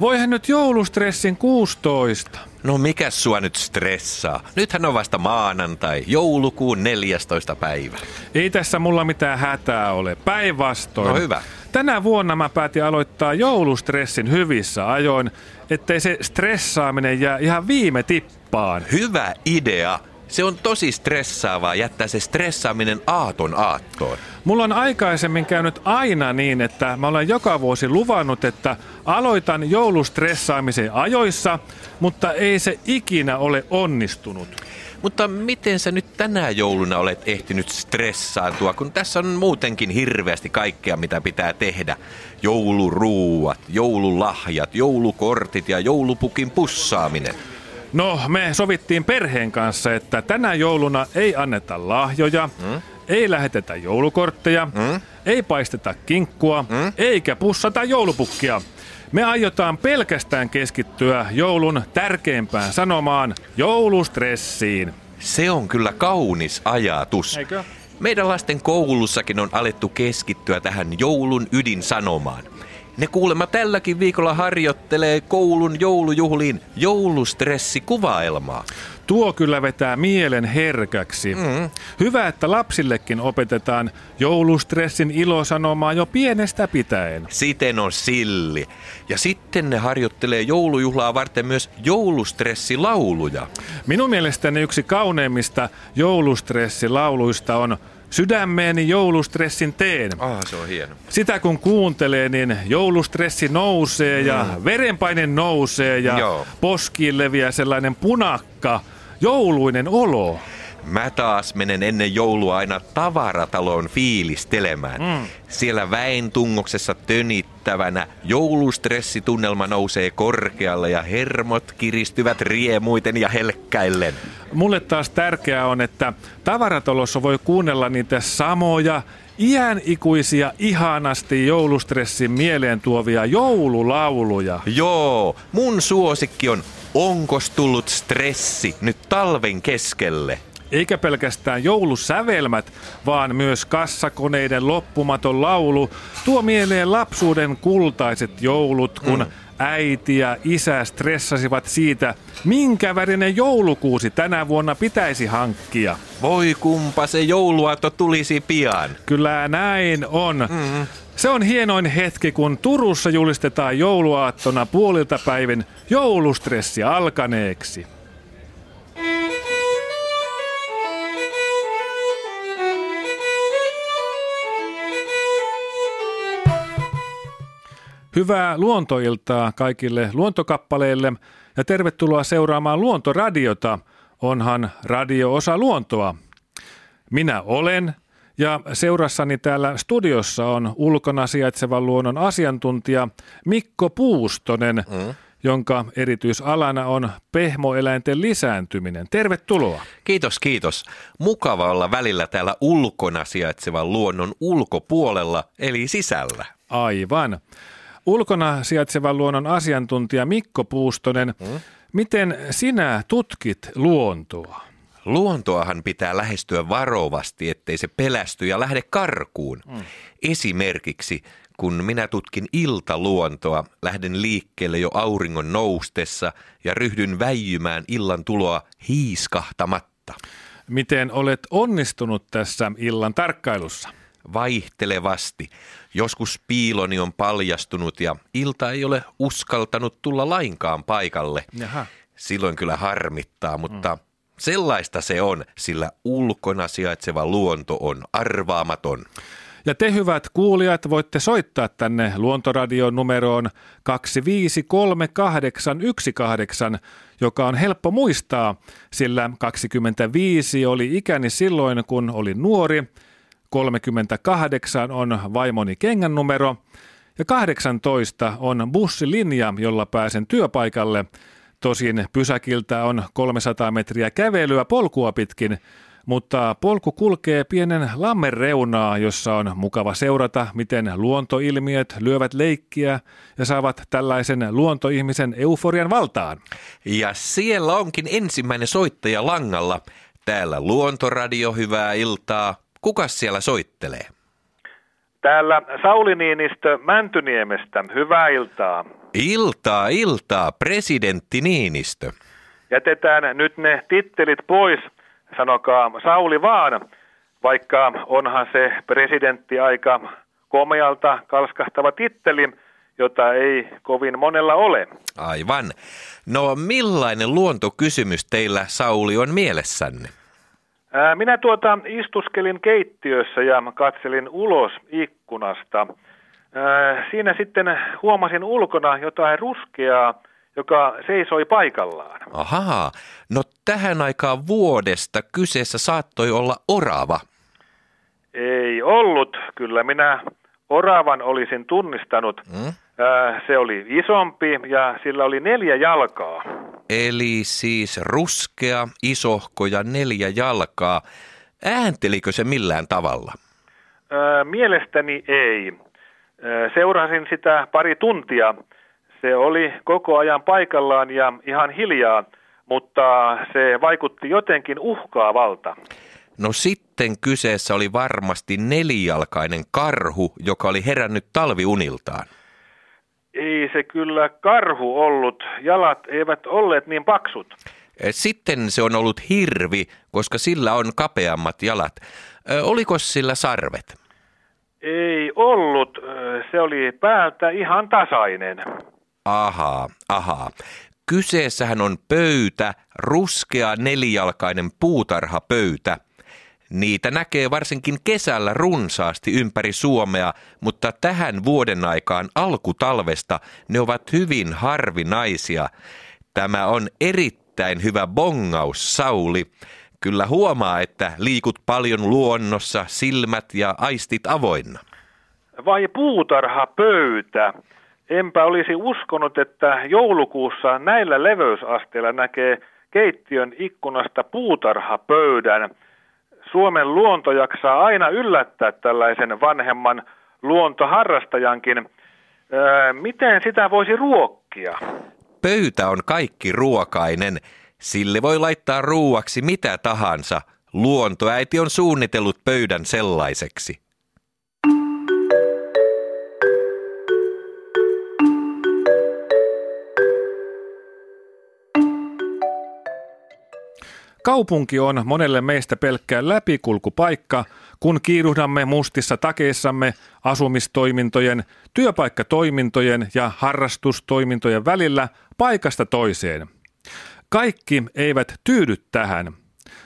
Voihan nyt joulustressin 16. No mikä sua nyt stressaa? Nythän on vasta maanantai, joulukuun 14. päivä. Ei tässä mulla mitään hätää ole, päinvastoin. No hyvä. Tänä vuonna mä päätin aloittaa joulustressin hyvissä ajoin, ettei se stressaaminen jää ihan viime tippaan. Hyvä idea. Se on tosi stressaavaa jättää se stressaaminen aaton aattoon. Mulla on aikaisemmin käynyt aina niin, että mä olen joka vuosi luvannut, että aloitan joulustressaamisen ajoissa, mutta ei se ikinä ole onnistunut. Mutta miten sä nyt tänä jouluna olet ehtinyt stressaantua, kun tässä on muutenkin hirveästi kaikkea, mitä pitää tehdä. Jouluruuat, joululahjat, joulukortit ja joulupukin pussaaminen. No, me sovittiin perheen kanssa, että tänä jouluna ei anneta lahjoja, mm? ei lähetetä joulukortteja, mm? ei paisteta kinkkua, mm? eikä pussata joulupukkia. Me aiotaan pelkästään keskittyä joulun tärkeimpään sanomaan, joulustressiin. Se on kyllä kaunis ajatus. Eikö? Meidän lasten koulussakin on alettu keskittyä tähän joulun ydinsanomaan. Ne kuulemma tälläkin viikolla harjoittelee koulun joulujuhliin joulustressikuvaelmaa. Tuo kyllä vetää mielen herkäksi. Mm. Hyvä, että lapsillekin opetetaan joulustressin ilosanomaa jo pienestä pitäen. Siten on silli. Ja sitten ne harjoittelee joulujuhlaa varten myös joulustressilauluja. Minun mielestäni yksi kauneimmista joulustressilauluista on Sydämeeni joulustressin teen. Ah, se on hieno. Sitä kun kuuntelee, niin joulustressi nousee ja verenpaine nousee ja Joo. poskiin leviää sellainen punakka, jouluinen olo. Mä taas menen ennen joulua aina tavarataloon fiilistelemään. Mm. Siellä väen tungoksessa tönittävänä joulustressitunnelma nousee korkealle ja hermot kiristyvät riemuiten ja helkkäillen. Mulle taas tärkeää on, että tavaratalossa voi kuunnella niitä samoja iän ikuisia ihanasti joulustressin mieleen tuovia joululauluja. Joo, mun suosikki on Onkos tullut stressi nyt talven keskelle? Eikä pelkästään joulusävelmät, vaan myös kassakoneiden loppumaton laulu tuo mieleen lapsuuden kultaiset joulut, kun mm. äiti ja isä stressasivat siitä, minkä värinen joulukuusi tänä vuonna pitäisi hankkia. Voi kumpa se jouluaatto tulisi pian. Kyllä näin on. Mm-hmm. Se on hienoin hetki, kun Turussa julistetaan jouluaattona puolilta päivin joulustressi alkaneeksi. Hyvää luontoiltaa kaikille luontokappaleille ja tervetuloa seuraamaan Luontoradiota. Onhan radio osa luontoa. Minä olen ja seurassani täällä studiossa on ulkona sijaitsevan luonnon asiantuntija Mikko Puustonen, mm. jonka erityisalana on pehmoeläinten lisääntyminen. Tervetuloa. Kiitos, kiitos. Mukava olla välillä täällä ulkona sijaitsevan luonnon ulkopuolella, eli sisällä. Aivan. Ulkona sijaitsevan luonnon asiantuntija Mikko Puustonen, mm. miten sinä tutkit luontoa? Luontoahan pitää lähestyä varovasti, ettei se pelästy ja lähde karkuun. Mm. Esimerkiksi, kun minä tutkin iltaluontoa, lähden liikkeelle jo auringon noustessa ja ryhdyn väijymään illan tuloa hiiskahtamatta. Miten olet onnistunut tässä illan tarkkailussa? Vaihtelevasti. Joskus piiloni on paljastunut ja ilta ei ole uskaltanut tulla lainkaan paikalle. Jaha. Silloin kyllä harmittaa, mutta mm. sellaista se on, sillä ulkona sijaitseva luonto on arvaamaton. Ja te hyvät kuulijat voitte soittaa tänne Luontoradion numeroon 253818, joka on helppo muistaa, sillä 25 oli ikäni silloin, kun olin nuori, 38 on vaimoni kengän numero ja 18 on bussilinja, jolla pääsen työpaikalle. Tosin pysäkiltä on 300 metriä kävelyä polkua pitkin, mutta polku kulkee pienen lammen reunaa, jossa on mukava seurata, miten luontoilmiöt lyövät leikkiä ja saavat tällaisen luontoihmisen euforian valtaan. Ja siellä onkin ensimmäinen soittaja langalla. Täällä Luontoradio, hyvää iltaa. Kuka siellä soittelee? Täällä Sauli Niinistö Mäntyniemestä. Hyvää iltaa. Iltaa, iltaa, presidentti Niinistö. Jätetään nyt ne tittelit pois, sanokaa Sauli vaan, vaikka onhan se presidentti aika komealta kalskahtava titteli, jota ei kovin monella ole. Aivan. No millainen luontokysymys teillä, Sauli, on mielessänne? Ää, Minä tuota istuskelin keittiössä ja katselin ulos ikkunasta. Ää, Siinä sitten huomasin ulkona jotain ruskeaa, joka seisoi paikallaan. Ahaa, no tähän aikaan vuodesta kyseessä saattoi olla orava. Ei ollut, kyllä minä oravan olisin tunnistanut. Mm? Ää, Se oli isompi ja sillä oli neljä jalkaa. Eli siis ruskea, isohko ja neljä jalkaa. Ääntelikö se millään tavalla? Ää, Mielestäni ei. Ää, Seurasin sitä pari tuntia. Se oli koko ajan paikallaan ja ihan hiljaa, mutta se vaikutti jotenkin uhkaavalta. No sitten kyseessä oli varmasti nelijalkainen karhu, joka oli herännyt talviuniltaan. Ei se kyllä karhu ollut. Jalat eivät olleet niin paksut. Sitten se on ollut hirvi, koska sillä on kapeammat jalat. Oliko sillä sarvet? Ei ollut. Se oli päältä ihan tasainen. Ahaa, ahaa. Kyseessähän on pöytä, ruskea nelijalkainen puutarhapöytä. Niitä näkee varsinkin kesällä runsaasti ympäri Suomea, mutta tähän vuoden aikaan alkutalvesta ne ovat hyvin harvinaisia. Tämä on erittäin hyvä bongaus, Sauli. Kyllä huomaa, että liikut paljon luonnossa, silmät ja aistit avoinna. Vai puutarhapöytä? Enpä olisi uskonut, että joulukuussa näillä leveysasteilla näkee keittiön ikkunasta puutarhapöydän. Suomen luonto jaksaa aina yllättää tällaisen vanhemman luontoharrastajankin. Öö, miten sitä voisi ruokkia? Pöytä on kaikki ruokainen. Sille voi laittaa ruuaksi mitä tahansa. Luontoäiti on suunnitellut pöydän sellaiseksi. Kaupunki on monelle meistä pelkkä läpikulkupaikka, kun kiiruhdamme mustissa takeissamme asumistoimintojen, työpaikkatoimintojen ja harrastustoimintojen välillä paikasta toiseen. Kaikki eivät tyydy tähän.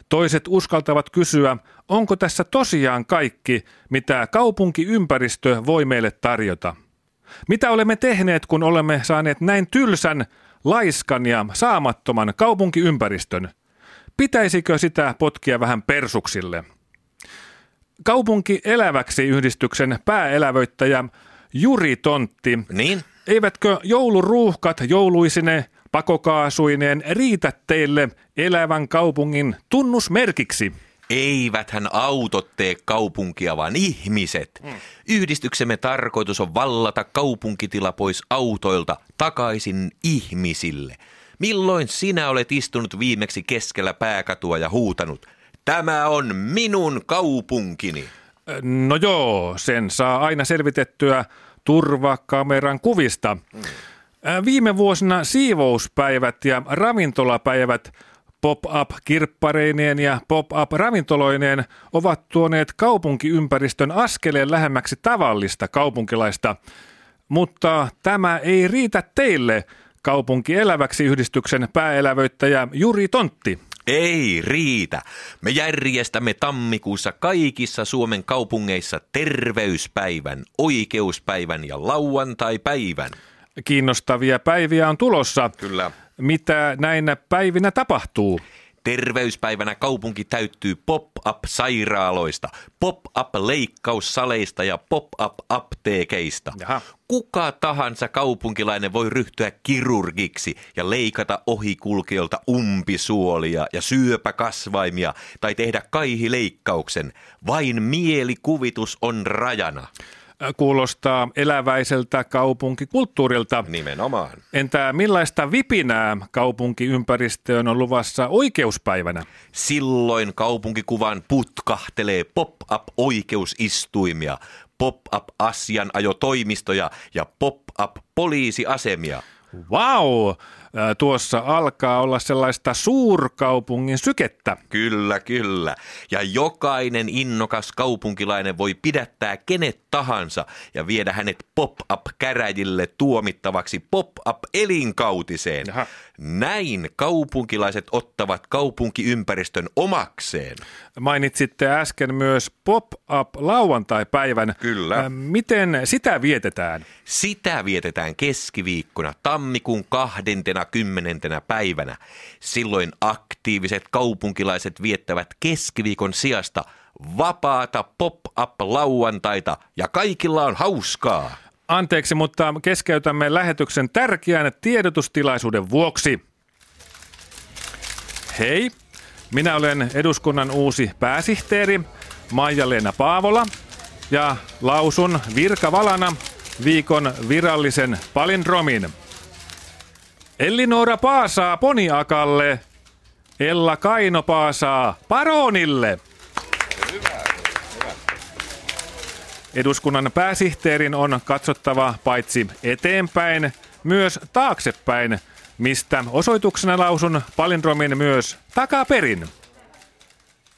Toiset uskaltavat kysyä, onko tässä tosiaan kaikki, mitä kaupunkiympäristö voi meille tarjota. Mitä olemme tehneet, kun olemme saaneet näin tylsän, laiskan ja saamattoman kaupunkiympäristön? Pitäisikö sitä potkia vähän persuksille? Kaupunki eläväksi yhdistyksen pääelävöittäjä Juri Tontti. Niin? Eivätkö jouluruuhkat jouluisine pakokaasuineen riitä teille elävän kaupungin tunnusmerkiksi? Eiväthän autot tee kaupunkia, vaan ihmiset. Yhdistyksemme tarkoitus on vallata kaupunkitila pois autoilta takaisin ihmisille. Milloin sinä olet istunut viimeksi keskellä pääkatua ja huutanut, tämä on minun kaupunkini? No joo, sen saa aina selvitettyä turvakameran kuvista. Ää, Viime vuosina siivouspäivät ja ravintolapäivät pop-up-kirppareineen ja pop-up-ravintoloineen ovat tuoneet kaupunkiympäristön askeleen lähemmäksi tavallista kaupunkilaista. Mutta tämä ei riitä teille, kaupunki eläväksi yhdistyksen pääelävöittäjä Juri Tontti. Ei riitä. Me järjestämme tammikuussa kaikissa Suomen kaupungeissa terveyspäivän, oikeuspäivän ja lauantaipäivän. Kiinnostavia päiviä on tulossa. Kyllä. Mitä näinä päivinä tapahtuu? Terveyspäivänä kaupunki täyttyy pop-up-sairaaloista, pop-up-leikkaussaleista ja pop-up-apteekeista. Jaha. Kuka tahansa kaupunkilainen voi ryhtyä kirurgiksi ja leikata ohikulkijoilta umpisuolia ja syöpäkasvaimia tai tehdä kaihileikkauksen. Vain mielikuvitus on rajana. Kuulostaa eläväiseltä kaupunkikulttuurilta. Nimenomaan. Entä millaista vipinää kaupunkiympäristöön on luvassa oikeuspäivänä? Silloin kaupunkikuvan putkahtelee pop-up-oikeusistuimia, pop-up-asianajotoimistoja ja pop-up-poliisiasemia. Vau! Ää, Tuossa alkaa olla sellaista suurkaupungin sykettä. Kyllä, kyllä. Ja jokainen innokas kaupunkilainen voi pidättää kenet tahansa ja viedä hänet pop-up-käräjille tuomittavaksi pop-up-elinkautiseen. Jaha. Näin kaupunkilaiset ottavat kaupunkiympäristön omakseen. Mainitsitte äsken myös pop-up-lauantai-päivän. Kyllä. Ää, Miten sitä vietetään? Sitä vietetään keskiviikkona tammikuun 20. päivänä. Silloin aktiiviset kaupunkilaiset viettävät keskiviikon sijasta vapaata pop-up-lauantaita ja kaikilla on hauskaa. Anteeksi, mutta keskeytämme lähetyksen tärkeän tiedotustilaisuuden vuoksi. Hei, minä olen eduskunnan uusi pääsihteeri Maija-Leena Paavola ja lausun virkavalana viikon virallisen palindromin. Ellinora Paasaa Poniakalle, Ella Kaino Paasaa Paronille. Eduskunnan pääsihteerin on katsottava paitsi eteenpäin, myös taaksepäin, mistä osoituksena lausun palindromin myös takaperin.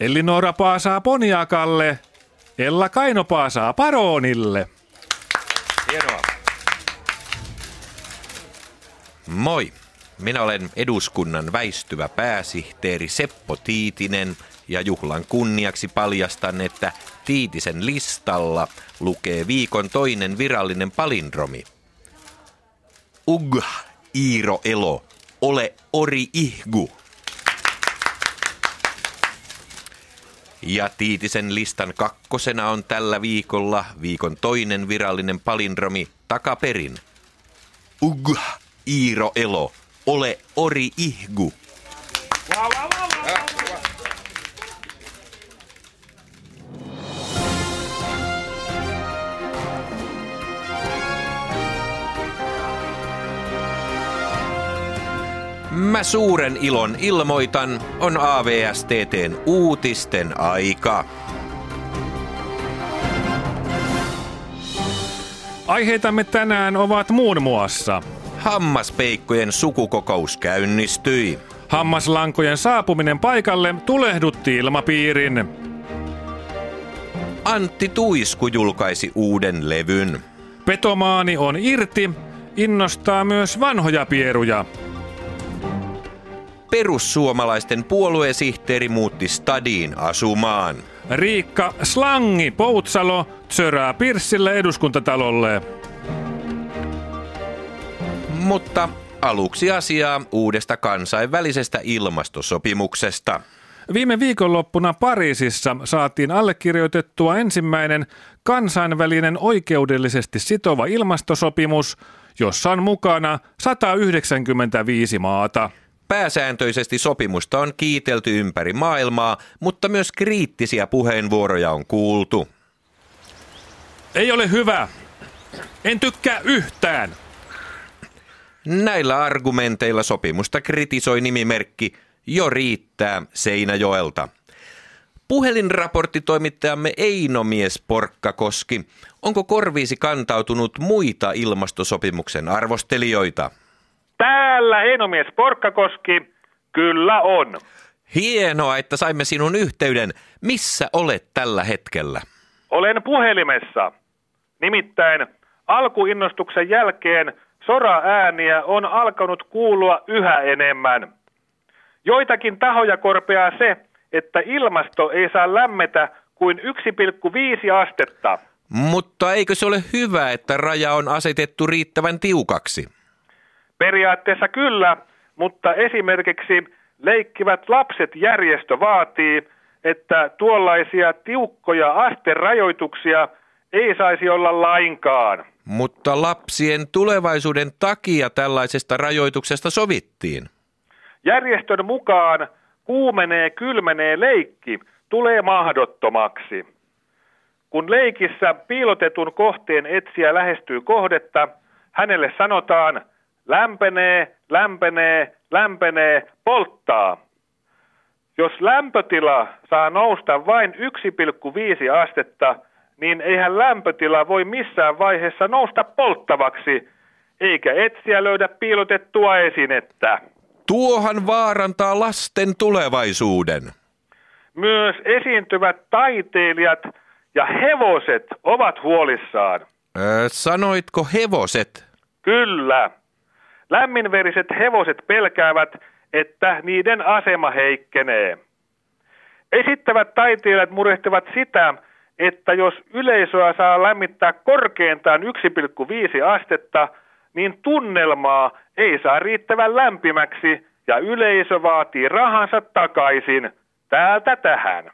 Ellinora Paasaa Poniakalle, Ella Kaino Paasaa Paronille. Hienoa. Moi. Minä olen eduskunnan väistyvä pääsihteeri Seppo Tiitinen ja juhlan kunniaksi paljastan, että Tiitisen listalla lukee viikon toinen virallinen palindromi. Ugh, Iiro Elo, ole ori ihgu. Ja Tiitisen listan kakkosena on tällä viikolla viikon toinen virallinen palindromi takaperin. Ugh, Iiro Elo, ole ori ihgu. Mä suuren ilon ilmoitan, on AVSTTn uutisten aika. Aiheitamme tänään ovat muun muassa Hammaspeikkojen sukukokous käynnistyi. hammaslankojen saapuminen paikalle tulehdutti ilmapiirin. Antti Tuisku julkaisi uuden levyn. Petomaani on irti, innostaa myös vanhoja pieruja. Perussuomalaisten puoluesihteeri muutti stadiin asumaan. Riikka Slangi Poutsalo tsörää Pirssille eduskuntatalolle. Mutta aluksi asiaa uudesta kansainvälisestä ilmastosopimuksesta. Viime viikonloppuna Pariisissa saatiin allekirjoitettua ensimmäinen kansainvälinen oikeudellisesti sitova ilmastosopimus, jossa on mukana 195 maata. Pääsääntöisesti sopimusta on kiitelty ympäri maailmaa, mutta myös kriittisiä puheenvuoroja on kuultu. Ei ole hyvä. En tykkää yhtään. Näillä argumenteilla sopimusta kritisoi nimimerkki Jo riittää Seinäjoelta. Puhelinraporttitoimittajamme Einomies Porkkakoski, onko korviisi kantautunut muita ilmastosopimuksen arvostelijoita? Täällä Einomies Porkkakoski, kyllä on. Hienoa, että saimme sinun yhteyden. Missä olet tällä hetkellä? Olen puhelimessa. Nimittäin alkuinnostuksen jälkeen sora-ääniä on alkanut kuulua yhä enemmän. Joitakin tahoja korpeaa se, että ilmasto ei saa lämmetä kuin 1,5 astetta. Mutta eikö se ole hyvä, että raja on asetettu riittävän tiukaksi? Periaatteessa kyllä, mutta esimerkiksi leikkivät lapset järjestö vaatii, että tuollaisia tiukkoja asterajoituksia ei saisi olla lainkaan. Mutta lapsien tulevaisuuden takia tällaisesta rajoituksesta sovittiin. Järjestön mukaan kuumenee kylmenee leikki tulee mahdottomaksi. Kun leikissä piilotetun kohteen etsiä lähestyy kohdetta, hänelle sanotaan lämpenee, lämpenee, lämpenee, polttaa. Jos lämpötila saa nousta vain 1,5 astetta, niin eihän lämpötila voi missään vaiheessa nousta polttavaksi, eikä etsiä löydä piilotettua esinettä. Tuohan vaarantaa lasten tulevaisuuden. Myös esiintyvät taiteilijat ja hevoset ovat huolissaan. Öö, sanoitko hevoset? Kyllä. Lämminveriset hevoset pelkäävät, että niiden asema heikkenee. Esittävät taiteilijat murehtivat sitä, että jos yleisöä saa lämmittää korkeintaan 1,5 astetta, niin tunnelmaa ei saa riittävän lämpimäksi ja yleisö vaatii rahansa takaisin täältä tähän.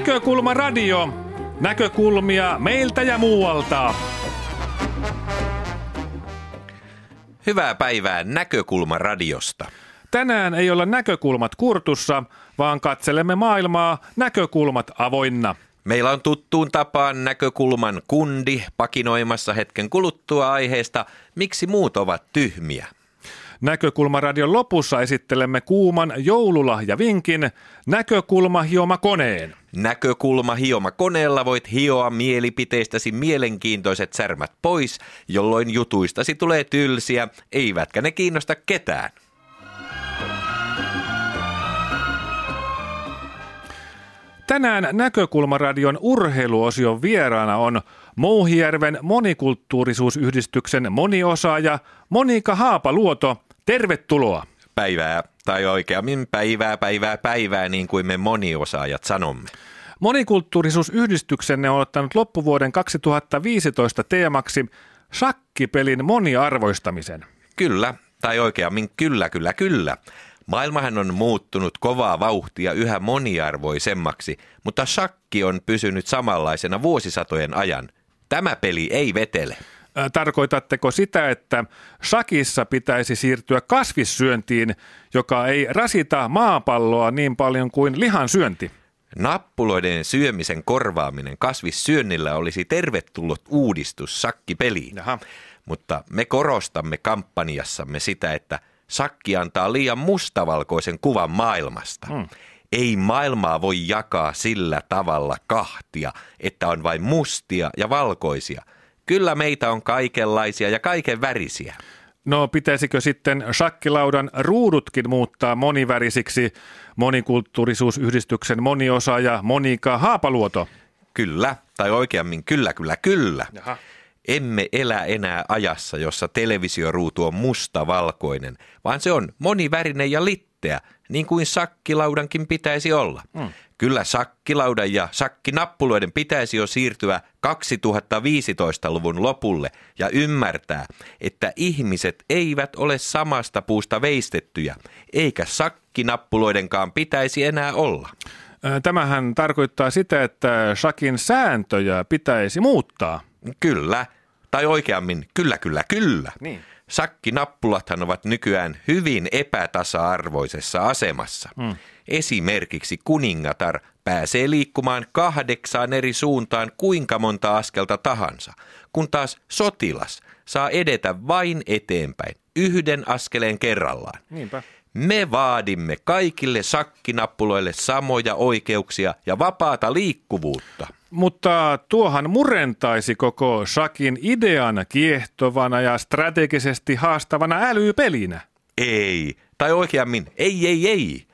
Näkökulma radio. Näkökulmia meiltä ja muualta. Hyvää päivää Näkökulma radiosta. Tänään ei olla näkökulmat kurtussa, vaan katselemme maailmaa näkökulmat avoinna. Meillä on tuttuun tapaan näkökulman kundi pakinoimassa hetken kuluttua aiheesta, miksi muut ovat tyhmiä. Näkökulmaradion lopussa esittelemme kuuman joululahjavinkin Näkökulma hioma koneen. Näkökulma hioma koneella voit hioa mielipiteistäsi mielenkiintoiset särmät pois, jolloin jutuistasi tulee tylsiä, eivätkä ne kiinnosta ketään. Tänään Näkökulmaradion urheiluosion vieraana on Mouhijärven monikulttuurisuusyhdistyksen moniosaaja Monika Haapaluoto. Tervetuloa. Päivää, tai oikeammin päivää, päivää, päivää, niin kuin me moniosaajat sanomme. Monikulttuurisuusyhdistyksenne on ottanut loppuvuoden 2015 teemaksi shakkipelin moniarvoistamisen. Kyllä, tai oikeammin kyllä, kyllä, kyllä. Maailmahan on muuttunut kovaa vauhtia yhä moniarvoisemmaksi, mutta shakki on pysynyt samanlaisena vuosisatojen ajan. Tämä peli ei vetele. Tarkoitatteko sitä, että shakissa pitäisi siirtyä kasvissyöntiin, joka ei rasita maapalloa niin paljon kuin lihan syönti? Nappuloiden syömisen korvaaminen kasvissyönnillä olisi tervetullut uudistus sakkipeliin. Jaha. Mutta me korostamme kampanjassamme sitä, että sakki antaa liian mustavalkoisen kuvan maailmasta. Hmm. Ei maailmaa voi jakaa sillä tavalla kahtia, että on vain mustia ja valkoisia. Kyllä meitä on kaikenlaisia ja kaiken värisiä. No pitäisikö sitten shakkilaudan ruudutkin muuttaa monivärisiksi monikulttuurisuusyhdistyksen moniosaaja Monika Haapaluoto? Kyllä, tai oikeammin kyllä, kyllä, kyllä. Jaha. Emme elä enää ajassa, jossa televisioruutu on mustavalkoinen, vaan se on monivärinen ja litteä, niin kuin sakkilaudankin pitäisi olla. Hmm. Kyllä sakkilaudan ja sakkinappuloiden pitäisi jo siirtyä 2015-luvun lopulle ja ymmärtää, että ihmiset eivät ole samasta puusta veistettyjä, eikä sakkinappuloidenkaan pitäisi enää olla. Tämähän tarkoittaa sitä, että shakin sääntöjä pitäisi muuttaa. Kyllä, tai oikeammin kyllä, kyllä, kyllä. Niin. Sakkinappulathan ovat nykyään hyvin epätasa-arvoisessa asemassa. Hmm. Esimerkiksi kuningatar pääsee liikkumaan kahdeksaan eri suuntaan kuinka monta askelta tahansa, kun taas sotilas saa edetä vain eteenpäin, yhden askeleen kerrallaan. Niinpä. Me vaadimme kaikille sakkinappuloille samoja oikeuksia ja vapaata liikkuvuutta. Mutta tuohan murentaisi koko shakin idean kiehtovana ja strategisesti haastavana älypelinä. Ei, tai oikeammin ei, ei, ei.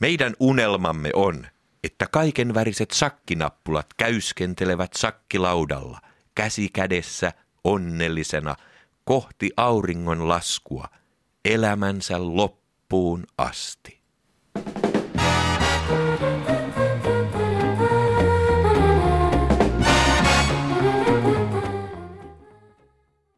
Meidän unelmamme on, että kaiken väriset sakkinappulat käyskentelevät sakkilaudalla, käsi kädessä, onnellisena, kohti auringon laskua, elämänsä loppuun asti.